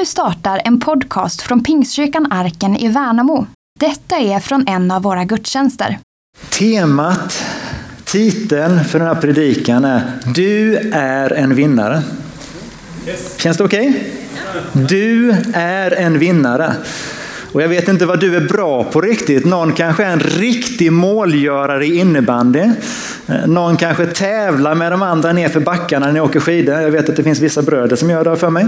Nu startar en podcast från Pingstkyrkan Arken i Värnamo. Detta är från en av våra gudstjänster. Temat, titeln för den här predikan är Du är en vinnare. Känns det okej? Okay? Du är en vinnare. Och jag vet inte vad du är bra på riktigt. Någon kanske är en riktig målgörare i innebandy. Eh, någon kanske tävlar med de andra nerför backarna när ni åker skidor. Jag vet att det finns vissa bröder som gör det för mig.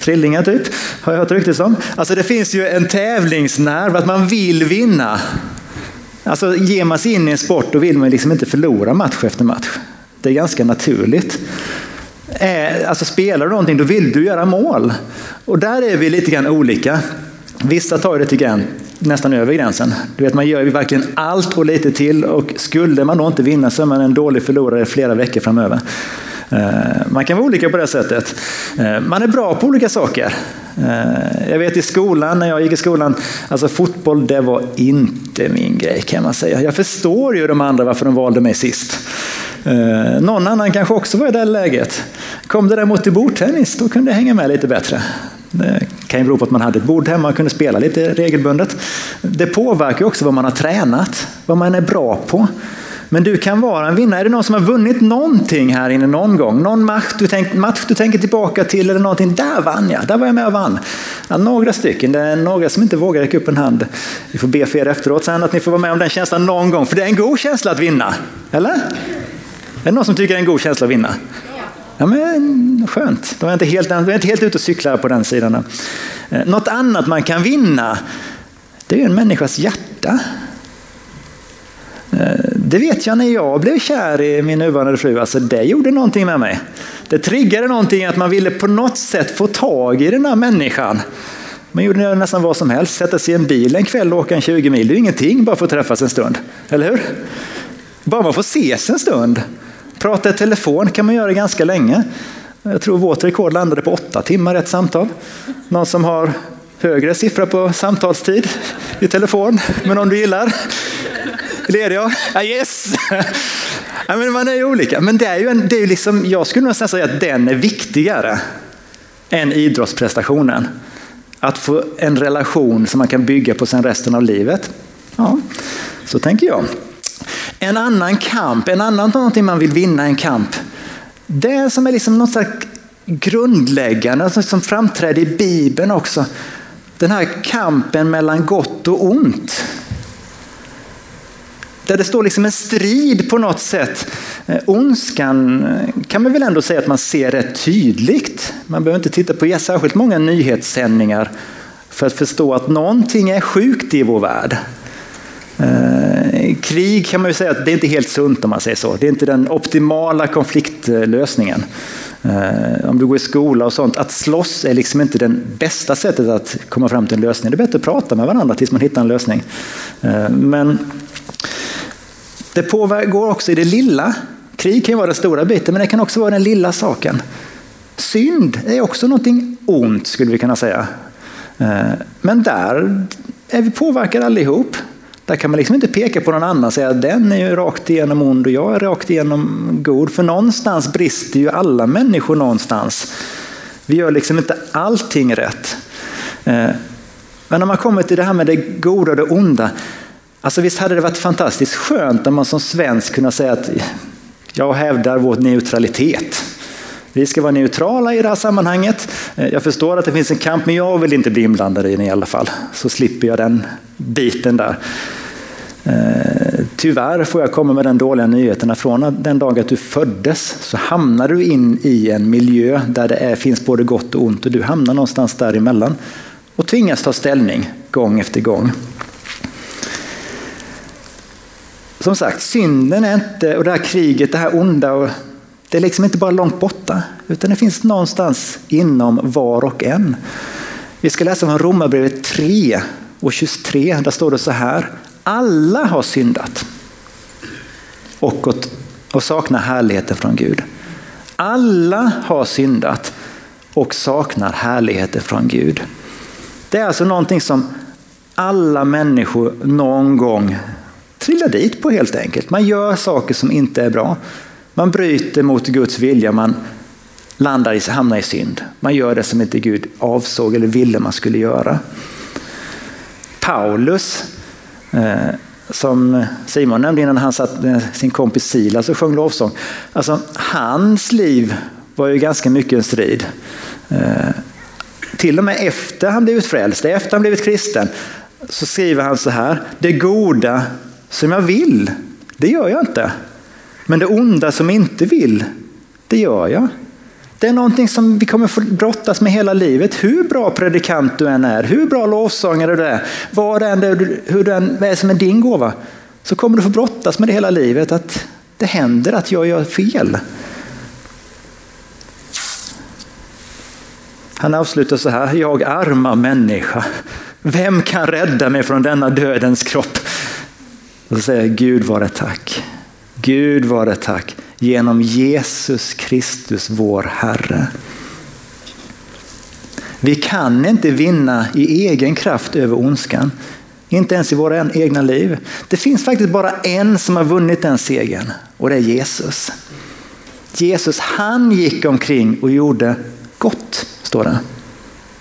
Trillingar typ, har jag hört ryktes om. Alltså det finns ju en tävlingsnerv, att man vill vinna. Alltså ger man sig in i en sport då vill man liksom inte förlora match efter match. Det är ganska naturligt. Eh, alltså spelar du någonting då vill du göra mål. Och där är vi lite grann olika. Vissa tar det till gräns, nästan över gränsen. Du vet, man gör ju verkligen allt och lite till och skulle man då inte vinna så är man en dålig förlorare flera veckor framöver. Eh, man kan vara olika på det sättet. Eh, man är bra på olika saker. Eh, jag vet i skolan, när jag gick i skolan, alltså fotboll det var inte min grej kan man säga. Jag förstår ju de andra varför de valde mig sist. Någon annan kanske också var i det läget. Kom det däremot till bordtennis, då kunde jag hänga med lite bättre. Det kan ju bero på att man hade ett bord hemma och kunde spela lite regelbundet. Det påverkar också vad man har tränat, vad man är bra på. Men du kan vara en vinnare. Är det någon som har vunnit någonting här inne någon gång? Någon match du, tänk, match du tänker tillbaka till eller någonting? Där vann jag, där var jag med och vann. Ja, några stycken, det är några som inte vågar räcka upp en hand. Vi får be för er efteråt sen att ni får vara med om den känslan någon gång. För det är en god känsla att vinna. Eller? Är det någon som tycker det är en god känsla att vinna? Ja, men skönt, Då är inte helt, de är inte helt ute och cyklar på den sidan. Eh, något annat man kan vinna, det är en människas hjärta. Eh, det vet jag när jag blev kär i min nuvarande fru, alltså det gjorde någonting med mig. Det triggade någonting att man ville på något sätt få tag i den här människan. Man gjorde nästan vad som helst, sätta sig i en bil en kväll och åka en 20 mil, det är ingenting bara för att träffas en stund. Eller hur? Bara man får ses en stund. Prata i telefon kan man göra ganska länge. Jag tror vårt rekord landade på åtta timmar ett samtal. Någon som har högre siffra på samtalstid i telefon men någon du gillar? Leder jag? Ah, yes! Ja, men man är ju olika. Men det är ju, en, det är ju liksom, jag skulle nästan säga att den är viktigare än idrottsprestationen. Att få en relation som man kan bygga på sen resten av livet. Ja, så tänker jag. En annan kamp, en annan någonting man vill vinna en kamp. Det som är liksom något slags grundläggande, alltså som framträder i Bibeln också. Den här kampen mellan gott och ont. Där det står liksom en strid på något sätt. Eh, ondskan eh, kan man väl ändå säga att man ser rätt tydligt. Man behöver inte titta på särskilt många nyhetssändningar för att förstå att någonting är sjukt i vår värld. Eh, krig kan man ju säga att det är inte helt sunt om man säger så. Det är inte den optimala konfliktlösningen. Eh, om du går i skola och sånt, att slåss är liksom inte det bästa sättet att komma fram till en lösning. Det är bättre att prata med varandra tills man hittar en lösning. Eh, men det pågår också i det lilla. Krig kan ju vara den stora biten, men det kan också vara den lilla saken. Synd är också någonting ont skulle vi kunna säga. Eh, men där är vi påverkade allihop. Där kan man liksom inte peka på någon annan och säga att den är ju rakt igenom ond och jag är rakt igenom god. För någonstans brister ju alla människor någonstans. Vi gör liksom inte allting rätt. Eh, men när man kommer till det här med det goda och det onda. Alltså visst hade det varit fantastiskt skönt om man som svensk kunde säga att jag hävdar vår neutralitet. Vi ska vara neutrala i det här sammanhanget. Eh, jag förstår att det finns en kamp, men jag vill inte bli inblandad i den i alla fall. Så slipper jag den biten där. Eh, tyvärr får jag komma med den dåliga nyheten att från den dag att du föddes så hamnar du in i en miljö där det är, finns både gott och ont och du hamnar någonstans däremellan och tvingas ta ställning gång efter gång. Som sagt, synden är inte, och det här kriget, det här onda, och det är liksom inte bara långt borta, utan det finns någonstans inom var och en. Vi ska läsa från Romarbrevet 3 och 23, där står det så här. Alla har syndat och, och saknar härligheten från Gud. Alla har syndat och saknar härligheten från Gud. Det är alltså någonting som alla människor någon gång trillar dit på helt enkelt. Man gör saker som inte är bra. Man bryter mot Guds vilja, man landar i, hamnar i synd. Man gör det som inte Gud avsåg eller ville man skulle göra. Paulus, eh, som Simon nämnde innan han satt med sin kompis Silas och sjöng lovsång. Alltså, hans liv var ju ganska mycket en strid. Eh, till och med efter han blivit frälst, efter han blivit kristen, så skriver han så här. Det goda som jag vill, det gör jag inte. Men det onda som inte vill, det gör jag. Det är någonting som vi kommer få brottas med hela livet. Hur bra predikant du än är, hur bra lovsångare du är, vad, än är, hur du än, är som är din gåva, så kommer du få brottas med det hela livet. Att det händer att jag gör fel. Han avslutar så här, jag arma människa, vem kan rädda mig från denna dödens kropp? Och så säger Gud vare tack. Gud vare tack genom Jesus Kristus vår Herre. Vi kan inte vinna i egen kraft över ondskan. Inte ens i våra egna liv. Det finns faktiskt bara en som har vunnit den segern och det är Jesus. Jesus han gick omkring och gjorde gott, står det.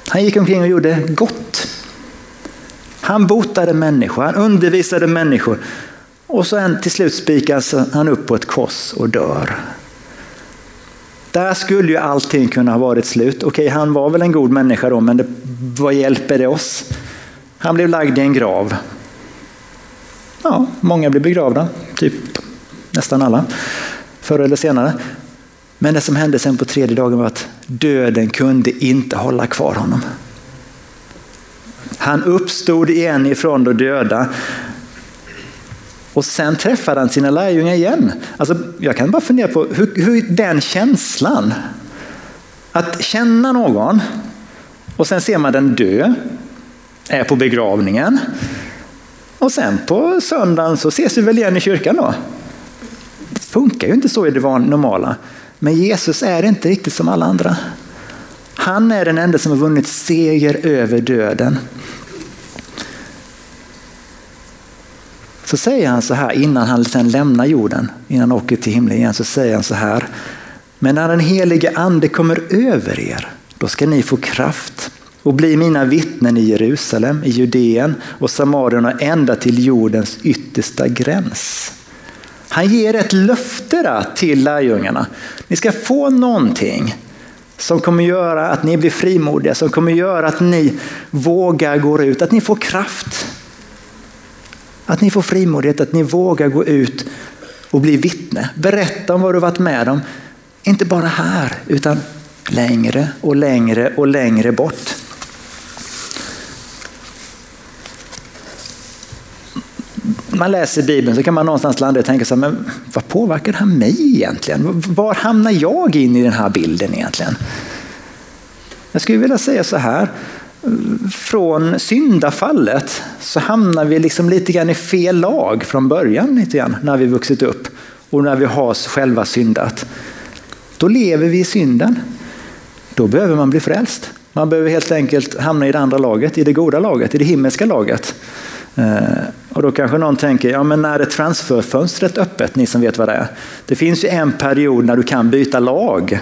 Han gick omkring och gjorde gott. Han botade människor, han undervisade människor. Och så till slut spikas han upp på ett kors och dör. Där skulle ju allting kunna ha varit slut. Okej, han var väl en god människa då, men det, vad hjälper det oss? Han blev lagd i en grav. Ja, många blev begravda, typ nästan alla, förr eller senare. Men det som hände sen på tredje dagen var att döden kunde inte hålla kvar honom. Han uppstod igen ifrån de döda och sen träffade han sina lärjungar igen. Alltså, jag kan bara fundera på hur, hur den känslan, att känna någon och sen ser man den dö, är på begravningen och sen på söndagen så ses vi väl igen i kyrkan då. Det funkar ju inte så i det normala. Men Jesus är inte riktigt som alla andra. Han är den enda som har vunnit seger över döden. Så säger han så här innan han sen lämnar jorden, innan han åker till himlen igen, så säger han så här. Men när den helige ande kommer över er, då ska ni få kraft och bli mina vittnen i Jerusalem, i Judeen och Samarien och ända till jordens yttersta gräns. Han ger ett löfte till lärjungarna. Ni ska få någonting som kommer göra att ni blir frimodiga, som kommer göra att ni vågar gå ut, att ni får kraft. Att ni får frimodighet, att ni vågar gå ut och bli vittne. Berätta om vad du varit med om. Inte bara här, utan längre och längre och längre bort. man läser Bibeln så kan man någonstans landa och tänka så här, men vad påverkar det här mig egentligen? Var hamnar jag in i den här bilden egentligen? Jag skulle vilja säga så här, från syndafallet så hamnar vi liksom lite grann i fel lag från början lite grann, när vi vuxit upp och när vi har själva syndat. Då lever vi i synden. Då behöver man bli frälst. Man behöver helt enkelt hamna i det andra laget, i det goda laget, i det himmelska laget. Eh, och då kanske någon tänker, ja men när är transferfönstret öppet, ni som vet vad det är? Det finns ju en period när du kan byta lag.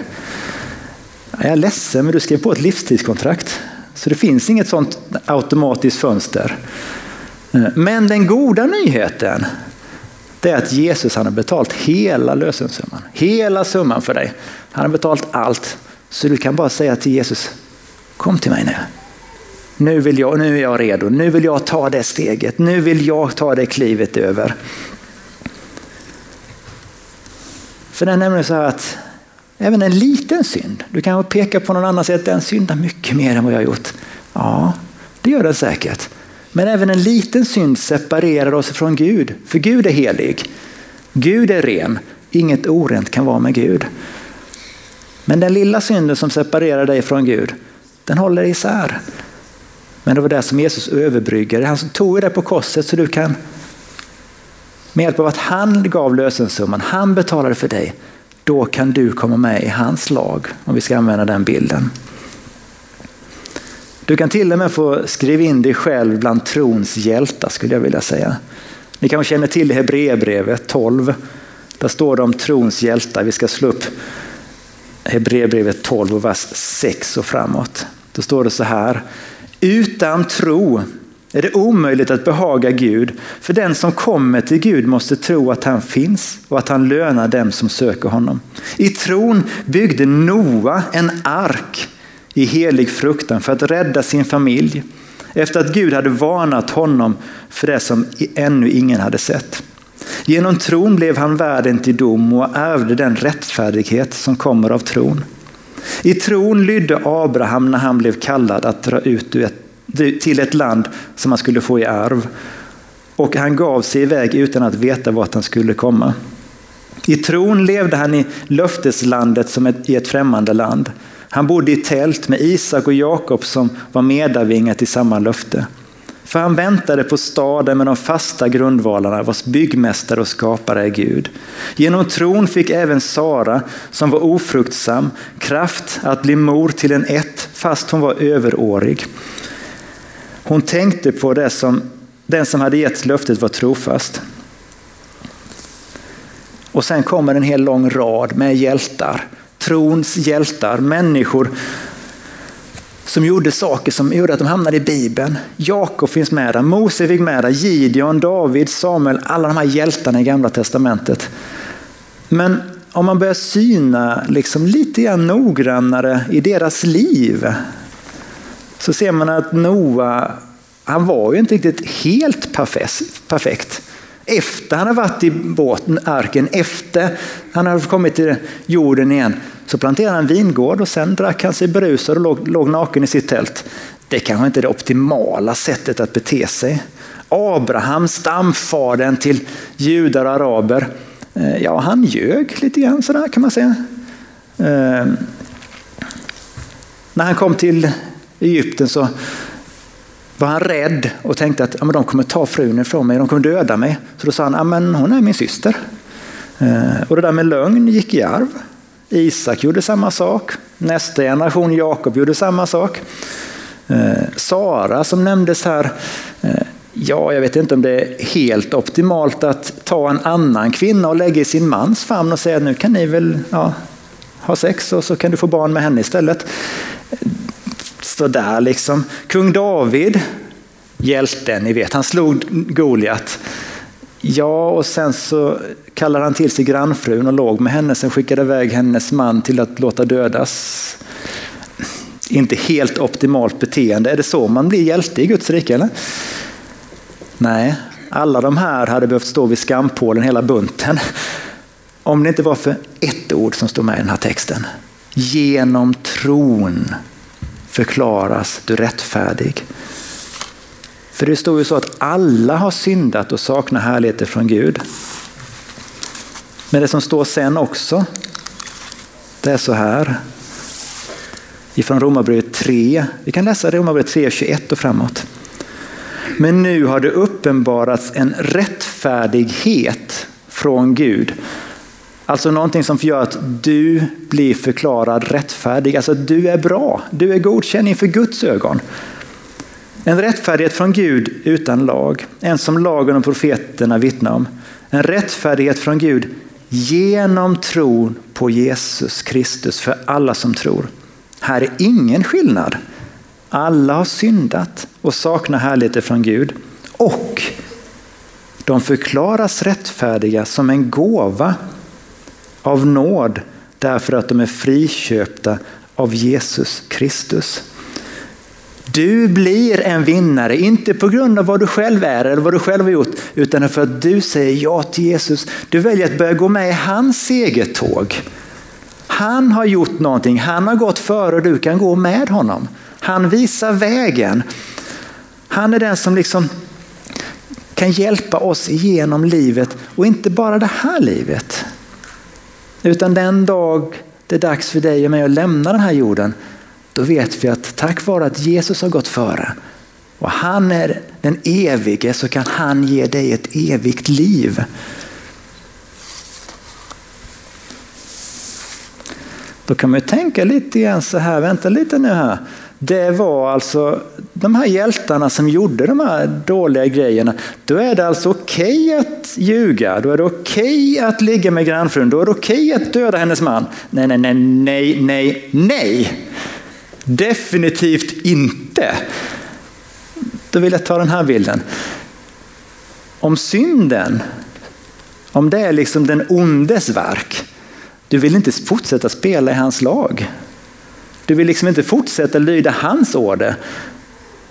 Jag är ledsen, men du skrev på ett livstidskontrakt. Så det finns inget sånt automatiskt fönster. Eh, men den goda nyheten, det är att Jesus han har betalt hela lösensumman. Hela summan för dig. Han har betalt allt. Så du kan bara säga till Jesus, kom till mig nu. Nu, vill jag, nu är jag redo, nu vill jag ta det steget, nu vill jag ta det klivet över. För det är nämligen så här att även en liten synd, du kan peka på någon annan och säga att den syndar mycket mer än vad jag har gjort. Ja, det gör den säkert. Men även en liten synd separerar oss från Gud, för Gud är helig. Gud är ren, inget orent kan vara med Gud. Men den lilla synden som separerar dig från Gud, den håller isär. Men det var det som Jesus överbryggade. Han tog det på korset så du kan med hjälp av att han gav lösensumman, han betalade för dig, då kan du komma med i hans lag, om vi ska använda den bilden. Du kan till och med få skriva in dig själv bland trons hjältar skulle jag vilja säga. Ni kanske känner till Hebreerbrevet 12. Där står det om trons hjältar. Vi ska slå upp Hebreerbrevet 12 och vers 6 och framåt. Då står det så här. Utan tro är det omöjligt att behaga Gud. För den som kommer till Gud måste tro att han finns och att han lönar dem som söker honom. I tron byggde Noa en ark i helig fruktan för att rädda sin familj efter att Gud hade varnat honom för det som ännu ingen hade sett. Genom tron blev han värden till dom och ärvde den rättfärdighet som kommer av tron. I tron lydde Abraham när han blev kallad att dra ut till ett land som han skulle få i arv. Och han gav sig iväg utan att veta vart han skulle komma. I tron levde han i löfteslandet som ett, i ett främmande land. Han bodde i tält med Isak och Jakob som var medarvingar till samma löfte. För han väntade på staden med de fasta grundvalarna vars byggmästare och skapare är Gud. Genom tron fick även Sara, som var ofruktsam, kraft att bli mor till en ett fast hon var överårig. Hon tänkte på det som den som hade gett löftet var trofast. Och sen kommer en hel lång rad med hjältar, trons hjältar, människor som gjorde saker som gjorde att de hamnade i Bibeln. Jakob finns med där, Mose fick med där, Gideon, David, Samuel, alla de här hjältarna i gamla testamentet. Men om man börjar syna liksom lite grann noggrannare i deras liv så ser man att Noa, han var ju inte riktigt helt perfekt. Efter han har varit i båten, arken, efter han har kommit till jorden igen, så planterade han vingård och sen drack han sig berusad och låg, låg naken i sitt tält. Det är kanske inte är det optimala sättet att bete sig. Abraham, stamfadern till judar och araber, eh, ja han ljög lite grann sådär kan man säga. Eh, när han kom till Egypten så var han rädd och tänkte att ja, men de kommer ta frun ifrån mig, de kommer döda mig. Så då sa han, ja, men hon är min syster. Eh, och det där med lögn gick i arv. Isak gjorde samma sak. Nästa generation, Jakob, gjorde samma sak. Eh, Sara som nämndes här, eh, ja, jag vet inte om det är helt optimalt att ta en annan kvinna och lägga i sin mans famn och säga nu kan ni väl ja, ha sex och så kan du få barn med henne istället sådär liksom. Kung David, hjälten, ni vet, han slog Goliat. Ja, och sen så kallade han till sig grannfrun och låg med henne, sen skickade iväg hennes man till att låta dödas. Inte helt optimalt beteende. Är det så man blir hjälte i Guds rike? Eller? Nej, alla de här hade behövt stå vid skampålen hela bunten. Om det inte var för ett ord som står med i den här texten. Genom tron förklaras du rättfärdig. För det står ju så att alla har syndat och saknar härligheter från Gud. Men det som står sen också, det är så här. Ifrån Romarbrevet 3. Vi kan läsa Romarbrevet 3, 21 och framåt. Men nu har det uppenbarats en rättfärdighet från Gud Alltså någonting som gör att du blir förklarad rättfärdig. Alltså du är bra, du är godkänd inför Guds ögon. En rättfärdighet från Gud utan lag, en som lagen och profeterna vittnar om. En rättfärdighet från Gud genom tron på Jesus Kristus för alla som tror. Här är ingen skillnad. Alla har syndat och saknar härligheter från Gud. Och de förklaras rättfärdiga som en gåva av nåd därför att de är friköpta av Jesus Kristus. Du blir en vinnare, inte på grund av vad du själv är eller vad du själv har gjort, utan för att du säger ja till Jesus. Du väljer att börja gå med i hans segertåg. Han har gjort någonting, han har gått före och du kan gå med honom. Han visar vägen. Han är den som liksom kan hjälpa oss igenom livet och inte bara det här livet. Utan den dag det är dags för dig och mig att lämna den här jorden, då vet vi att tack vare att Jesus har gått före och han är den evige så kan han ge dig ett evigt liv. Då kan man ju tänka lite grann så här, vänta lite nu här det var alltså de här hjältarna som gjorde de här dåliga grejerna. Då är det alltså okej okay att ljuga, då är det okej okay att ligga med grannfrun, då är det okej okay att döda hennes man. Nej, nej, nej, nej, nej, nej. Definitivt inte. Då vill jag ta den här bilden. Om synden, om det är liksom den ondes verk, du vill inte fortsätta spela i hans lag. Du vill liksom inte fortsätta lyda hans order.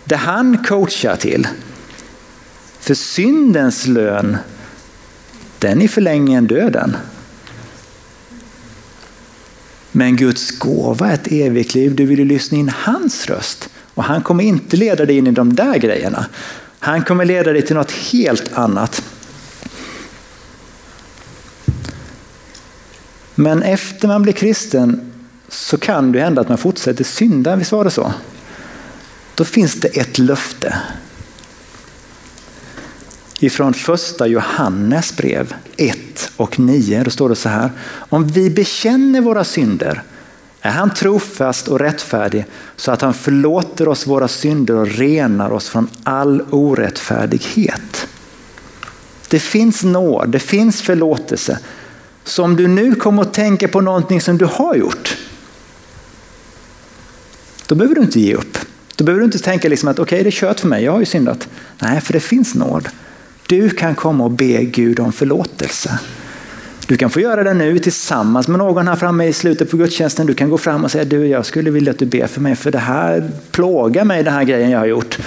Det han coachar till. För syndens lön, den är förlängningen döden. Men Guds gåva är ett evigt liv. Du vill ju lyssna in hans röst. Och han kommer inte leda dig in i de där grejerna. Han kommer leda dig till något helt annat. Men efter man blir kristen så kan det hända att man fortsätter synda, visst var det så? Då finns det ett löfte. Ifrån första Johannes brev 1 och 9, då står det så här. Om vi bekänner våra synder är han trofast och rättfärdig så att han förlåter oss våra synder och renar oss från all orättfärdighet. Det finns nåd, det finns förlåtelse. Så om du nu kommer att tänka på någonting som du har gjort, då behöver du inte ge upp. Då behöver du inte tänka liksom att okej, okay, det är kört för mig, jag har ju syndat. Nej, för det finns nåd. Du kan komma och be Gud om förlåtelse. Du kan få göra det nu tillsammans med någon här framme i slutet på gudstjänsten. Du kan gå fram och säga du, jag skulle vilja att du ber för mig för det här plågar mig, den här grejen jag har gjort.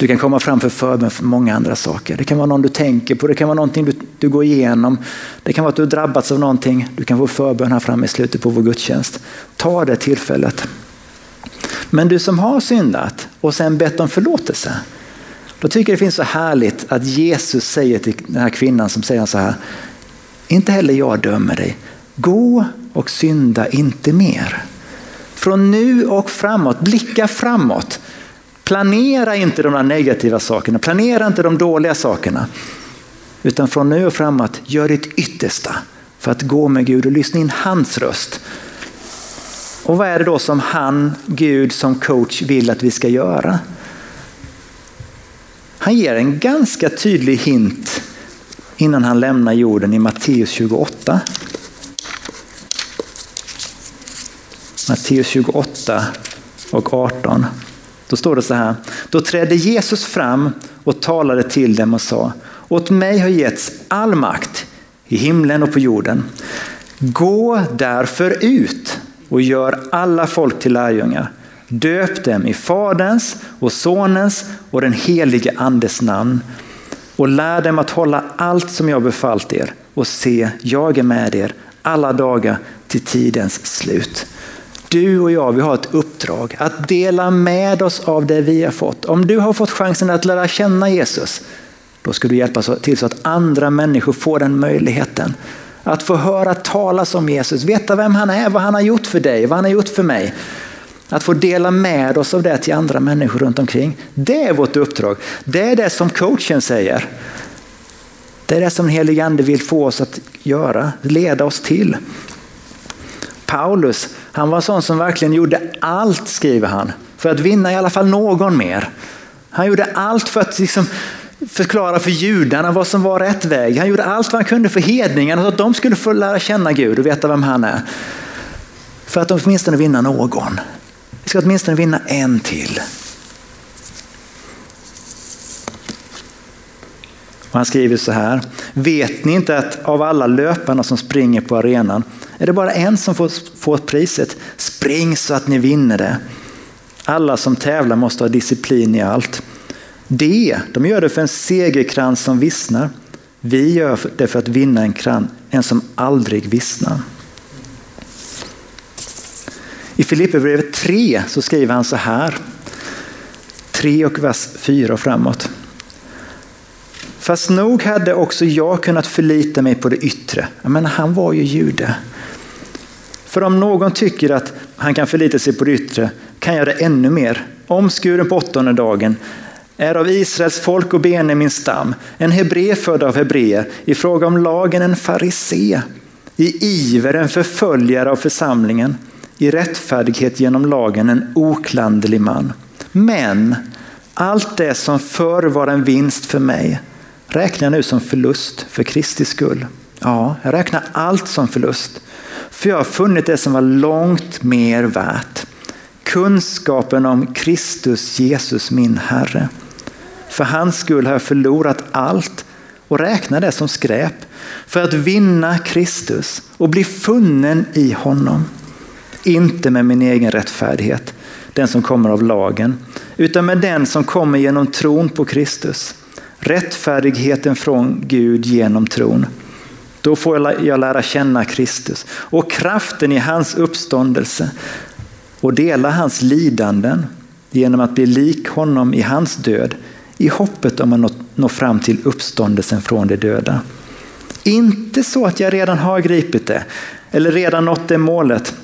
Du kan komma fram för förbön för många andra saker. Det kan vara någon du tänker på, det kan vara någonting du, du går igenom. Det kan vara att du har drabbats av någonting. Du kan få förbön här framme i slutet på vår gudstjänst. Ta det tillfället. Men du som har syndat och sen bett om förlåtelse. Då tycker jag det finns så härligt att Jesus säger till den här kvinnan som säger så här. Inte heller jag dömer dig. Gå och synda inte mer. Från nu och framåt, blicka framåt. Planera inte de där negativa sakerna, planera inte de dåliga sakerna. Utan från nu och framåt, gör ditt yttersta för att gå med Gud och lyssna in hans röst. Och vad är det då som han, Gud som coach vill att vi ska göra? Han ger en ganska tydlig hint innan han lämnar jorden i Matteus 28. Matteus 28 och 18. Då står det så här. Då trädde Jesus fram och talade till dem och sa Åt mig har getts all makt i himlen och på jorden. Gå därför ut och gör alla folk till lärjungar. Döp dem i Faderns och Sonens och den helige Andes namn och lär dem att hålla allt som jag befallt er och se, jag är med er alla dagar till tidens slut. Du och jag, vi har ett uppdrag att dela med oss av det vi har fått. Om du har fått chansen att lära känna Jesus, då ska du hjälpa till så att andra människor får den möjligheten. Att få höra talas om Jesus, veta vem han är, vad han har gjort för dig, vad han har gjort för mig. Att få dela med oss av det till andra människor runt omkring. Det är vårt uppdrag. Det är det som coachen säger. Det är det som den helige ande vill få oss att göra, leda oss till. Paulus, han var sån som verkligen gjorde allt, skriver han, för att vinna i alla fall någon mer. Han gjorde allt för att liksom förklara för judarna vad som var rätt väg. Han gjorde allt vad han kunde för hedningarna så att de skulle få lära känna Gud och veta vem han är. För att åtminstone vinna någon. Vi ska åtminstone vinna en till. Och han skriver så här. Vet ni inte att av alla löparna som springer på arenan är det bara en som får, får priset? Spring så att ni vinner det. Alla som tävlar måste ha disciplin i allt. De, de gör det för en segerkrans som vissnar. Vi gör det för att vinna en krans, en som aldrig vissnar. I Filipperbrevet 3 så skriver han så här. 3 och vers 4 och framåt. Fast nog hade också jag kunnat förlita mig på det yttre. Jag menar, han var ju jude. För om någon tycker att han kan förlita sig på det yttre kan jag det ännu mer. Omskuren på åttonde dagen är av Israels folk och min stam, en hebré född av hebreer, i fråga om lagen en farisé, i iver en förföljare av församlingen, i rättfärdighet genom lagen en oklanderlig man. Men allt det som förr var en vinst för mig räknar jag nu som förlust för Kristi skull. Ja, jag räknar allt som förlust. För jag har funnit det som var långt mer värt. Kunskapen om Kristus Jesus min Herre. För hans skull har jag förlorat allt och räknar det som skräp för att vinna Kristus och bli funnen i honom. Inte med min egen rättfärdighet, den som kommer av lagen, utan med den som kommer genom tron på Kristus. Rättfärdigheten från Gud genom tron. Då får jag lära känna Kristus och kraften i hans uppståndelse och dela hans lidanden genom att bli lik honom i hans död i hoppet om att nå fram till uppståndelsen från de döda. Inte så att jag redan har gripit det eller redan nått det målet,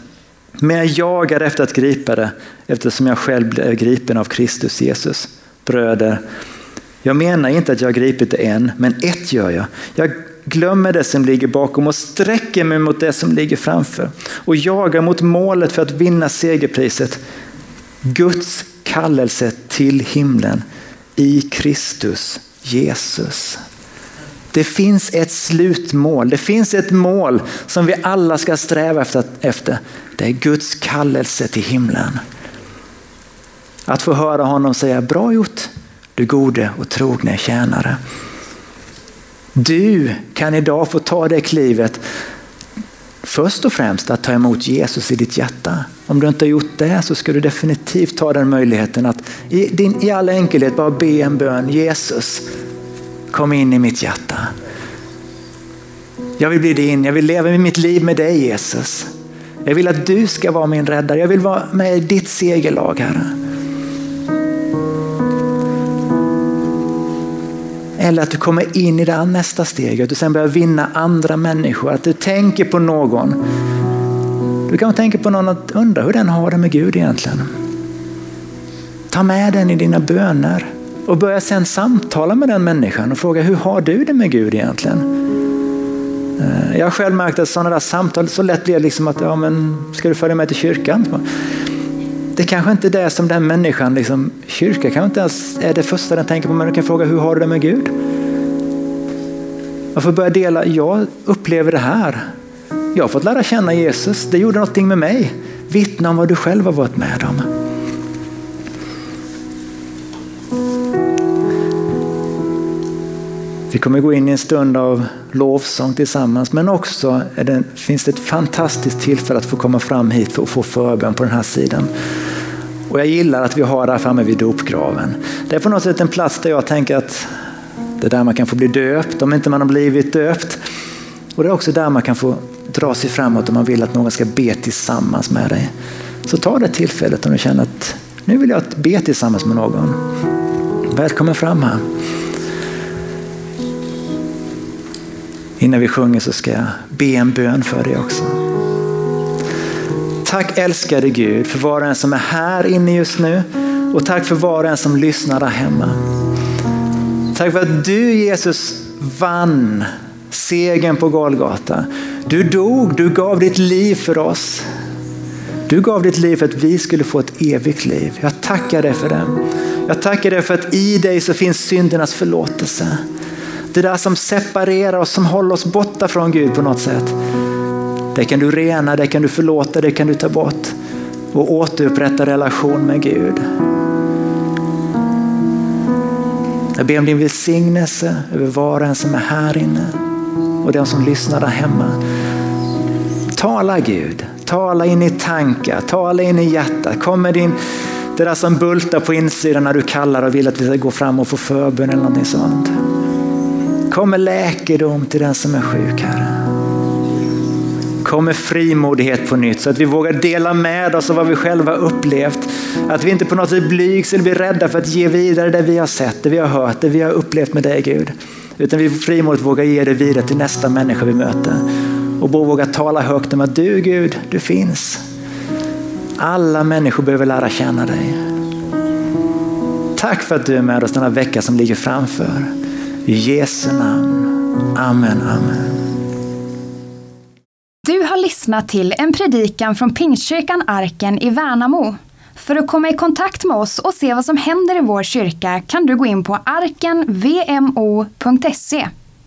men jag jagar efter att gripa det eftersom jag själv blev gripen av Kristus Jesus. Bröder, jag menar inte att jag har gripit det än, men ett gör jag. Jag glömmer det som ligger bakom och sträcker mig mot det som ligger framför och jagar mot målet för att vinna segerpriset. Guds kallelse till himlen i Kristus Jesus. Det finns ett slutmål, det finns ett mål som vi alla ska sträva efter. Det är Guds kallelse till himlen. Att få höra honom säga bra gjort du gode och trogne tjänare. Du kan idag få ta det klivet först och främst att ta emot Jesus i ditt hjärta. Om du inte har gjort det så ska du definitivt ta den möjligheten att i, din, i all enkelhet bara be en bön. Jesus, kom in i mitt hjärta. Jag vill bli din, jag vill leva mitt liv med dig Jesus. Jag vill att du ska vara min räddare, jag vill vara med i ditt segerlag Herre. Eller att du kommer in i det nästa steg, att du sen börjar vinna andra människor, att du tänker på någon. Du kan tänka på någon och undra hur den har det med Gud egentligen. Ta med den i dina böner och börja sen samtala med den människan och fråga hur har du det med Gud egentligen? Eh, jag har själv märkt att sådana där samtal så lätt blir liksom att, ja men ska du följa med till kyrkan? Det kanske inte är det som den människan, liksom, kyrka kanske inte ens är det första den tänker på, men du kan fråga hur har du det med Gud? Jag får börja dela, jag upplever det här. Jag har fått lära känna Jesus, det gjorde någonting med mig. Vittna om vad du själv har varit med om. Vi kommer gå in i en stund av lovsång tillsammans men också det, finns det ett fantastiskt tillfälle att få komma fram hit och få förbön på den här sidan. Och jag gillar att vi har det här framme vid dopgraven. Det är på något sätt en plats där jag tänker att det är där man kan få bli döpt om inte man har blivit döpt. Och det är också där man kan få dra sig framåt om man vill att någon ska be tillsammans med dig. Så ta det tillfället om du känner att nu vill jag be tillsammans med någon. Välkommen fram här. Innan vi sjunger så ska jag be en bön för dig också. Tack älskade Gud för var och en som är här inne just nu och tack för var och en som lyssnar där hemma. Tack för att du Jesus vann segern på Golgata. Du dog, du gav ditt liv för oss. Du gav ditt liv för att vi skulle få ett evigt liv. Jag tackar dig för det. Jag tackar dig för att i dig så finns syndernas förlåtelse. Det där som separerar oss, som håller oss borta från Gud på något sätt. Det kan du rena, det kan du förlåta, det kan du ta bort och återupprätta relation med Gud. Jag ber om din välsignelse över var och en som är här inne och den som lyssnar där hemma. Tala Gud, tala in i tankar, tala in i hjärtat. Kom med din, det där som bultar på insidan när du kallar och vill att vi ska gå fram och få förbön eller någonting sånt. Kom med läkedom till den som är sjuk, Herre. Kom med frimodighet på nytt så att vi vågar dela med oss av vad vi själva upplevt. Att vi inte på något sätt blygs eller blir rädda för att ge vidare det vi har sett, det vi har hört, det vi har upplevt med dig Gud. Utan vi frimodigt vågar ge det vidare till nästa människa vi möter. Och våga tala högt om att du Gud, du finns. Alla människor behöver lära känna dig. Tack för att du är med oss denna vecka som ligger framför. I Jesu namn. Amen, amen. Du har lyssnat till en predikan från Pingstkyrkan Arken i Värnamo. För att komma i kontakt med oss och se vad som händer i vår kyrka kan du gå in på arkenvmo.se